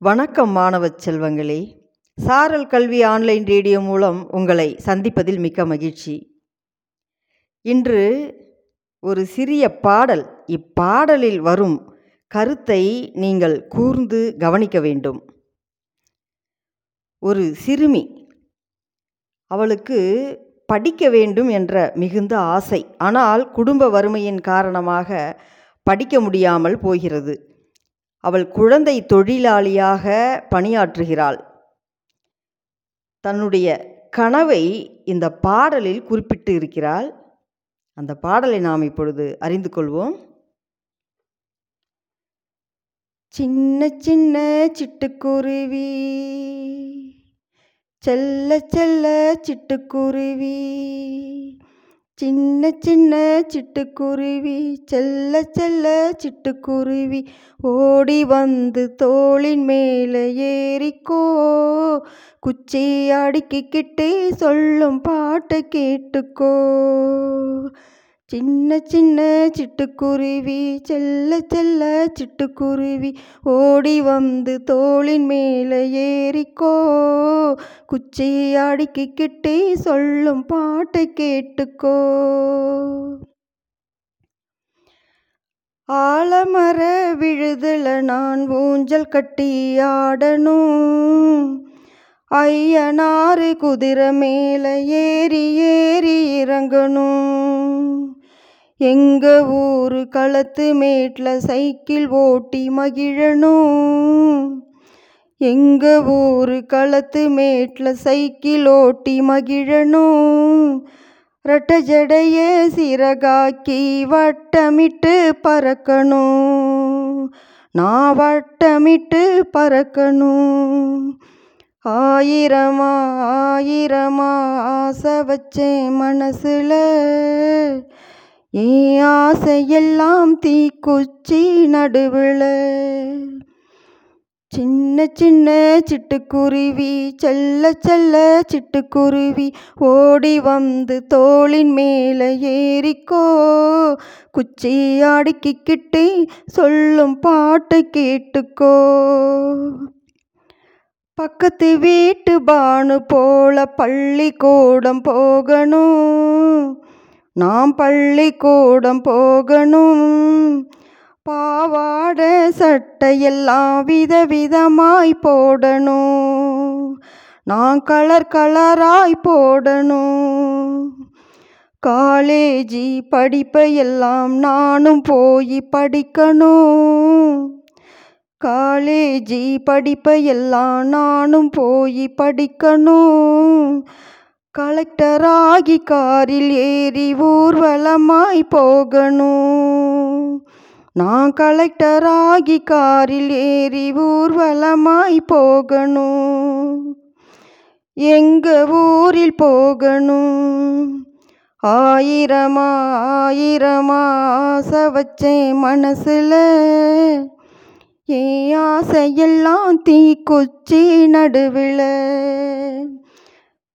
வணக்கம் மாணவச் செல்வங்களே. சாரல் கல்வி ஆன்லைன் ரேடியோ மூலம் உங்களை சந்திப்பதில் மிக்க மகிழ்ச்சி. இன்று ஒரு சிறிய பாடல் இப்பாடலில் வரும் கருத்தை நீங்கள் கூர்ந்து கவனிக்க வேண்டும். ஒரு சிறுமி அவளுக்கு படிக்க வேண்டும் என்ற மிகுந்த ஆசை ஆனால் குடும்ப வறுமையின் காரணமாக படிக்க முடியாமல் போகிறது. அவள் குழந்தை தொழிலாளியாக பணியாற்றுகிறாள். தன்னுடைய கனவை இந்த பாடலில் குறிப்பிட்டு இருக்கிறாள். அந்த பாடலை நாம் இப்பொழுது அறிந்து கொள்வோம். சின்ன சின்ன சிட்டுக்குருவி செல்ல செல்ல சிட்டுக்குருவி சின்ன சின்ன சிட்டுக்குருவி செல்ல செல்ல சிட்டுக்குருவி ஓடி வந்து தோளின் மேலே ஏறிக்கோ. குச்சி அடுக்கிக்கிட்டே சொல்லும் பாட்டை கேட்டுக்கோ. சின்ன சின்ன சிட்டுக்குருவி செல்ல செல்ல சிட்டுக்குருவி ஓடி வந்து தோளின் மேலே ஏறிக்கோ. குச்சி அடுக்கிக்கிட்டே சொல்லும் பாட்டை கேட்டுக்கோ. ஆலமர விழுதுல நான் ஊஞ்சல் கட்டி ஆடணும். ஐயனாறு குதிரை மேலே ஏறி ஏறி இறங்கணும். எங்க ஊரு களத்து மேட்டில் சைக்கிள் ஓட்டி மகிழணும் எங்க ஊரு களத்து மேட்டில் சைக்கிள் ஓட்டி மகிழணும் ரெட்ட ஜடைய சிறகாக்கி வட்டமிட்டு பறக்கணும் நான் வட்டமிட்டு பறக்கணும் ஆயிரமா ஆயிரமா ஆசை வச்சேன் மனசுல. என் ஆசையெல்லாம் தீக்குச்சி நடுவில் சின்ன சின்ன சிட்டுக்குருவி செல்ல செல்ல சிட்டுக்குருவி ஓடி வந்து தோளின் மேலே ஏறிக்கோ. குச்சி அடுக்கிக்கிட்டே சொல்லும் பாட்டு கேட்டுக்கோ. பக்கத்து வீட்டு பானு போல பள்ளிக்கூடம் போகணும். நாம் பள்ளிக்கூடம் போகணும். பாவாடை சட்டையெல்லாம் வித விதமாய் போடணும். நான் கலர் கலராய் போடணும். காலேஜி படிப்பையெல்லாம் நானும் போய் படிக்கணும். காலேஜி படிப்பையெல்லாம் நானும் போய் படிக்கணும். கலெக்டராகி காரில் ஏறி ஊர்வலமாய் போகணும் நான் கலெக்டராகி காரில் ஏறி ஊர்வலமாய் போகணும் எங்க ஊரில் போகணும் ஆயிரமா ஆயிரமா ஆசை வச்சேன் மனசில். என் ஆசையெல்லாம் தீக்குச்சி நடுவில்.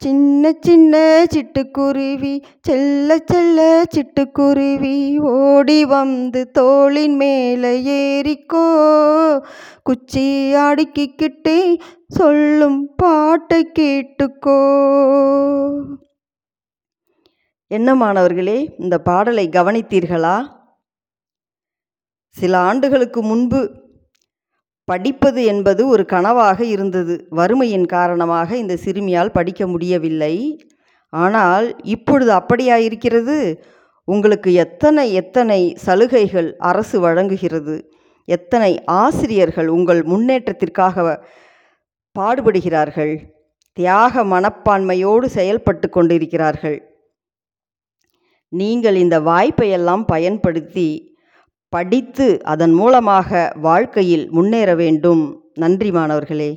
சின்ன சின்ன சிட்டுக்குருவி செல்ல செல்ல சிட்டுக்குருவி ஓடி வந்து தோளின் மேலே ஏறிக்கோ. குச்சி அடுக்கிக்கிட்டே சொல்லும் பாட்டை கேட்டுக்கோ. என்ன மாணவர்களே இந்த பாடலை கவனித்தீர்களா? சில ஆண்டுகளுக்கு முன்பு படிப்பது என்பது ஒரு கனவாக இருந்தது. வறுமையின் காரணமாக இந்த சிறுமியால் படிக்க முடியவில்லை. ஆனால் இப்பொழுது அப்படியா இருக்கிறது உங்களுக்கு எத்தனை எத்தனை சலுகைகள் அரசு வழங்குகிறது? எத்தனை ஆசிரியர்கள் உங்கள் முன்னேற்றத்திற்காக பாடுபடுகிறார்கள்? தியாக மனப்பான்மையோடு செயல்பட்டு கொண்டிருக்கிறார்கள். நீங்கள் இந்த வாய்ப்பையெல்லாம் பயன்படுத்தி படித்து அதன் மூலமாக வாழ்க்கையில் முன்னேற வேண்டும். நன்றி மாணவர்களே.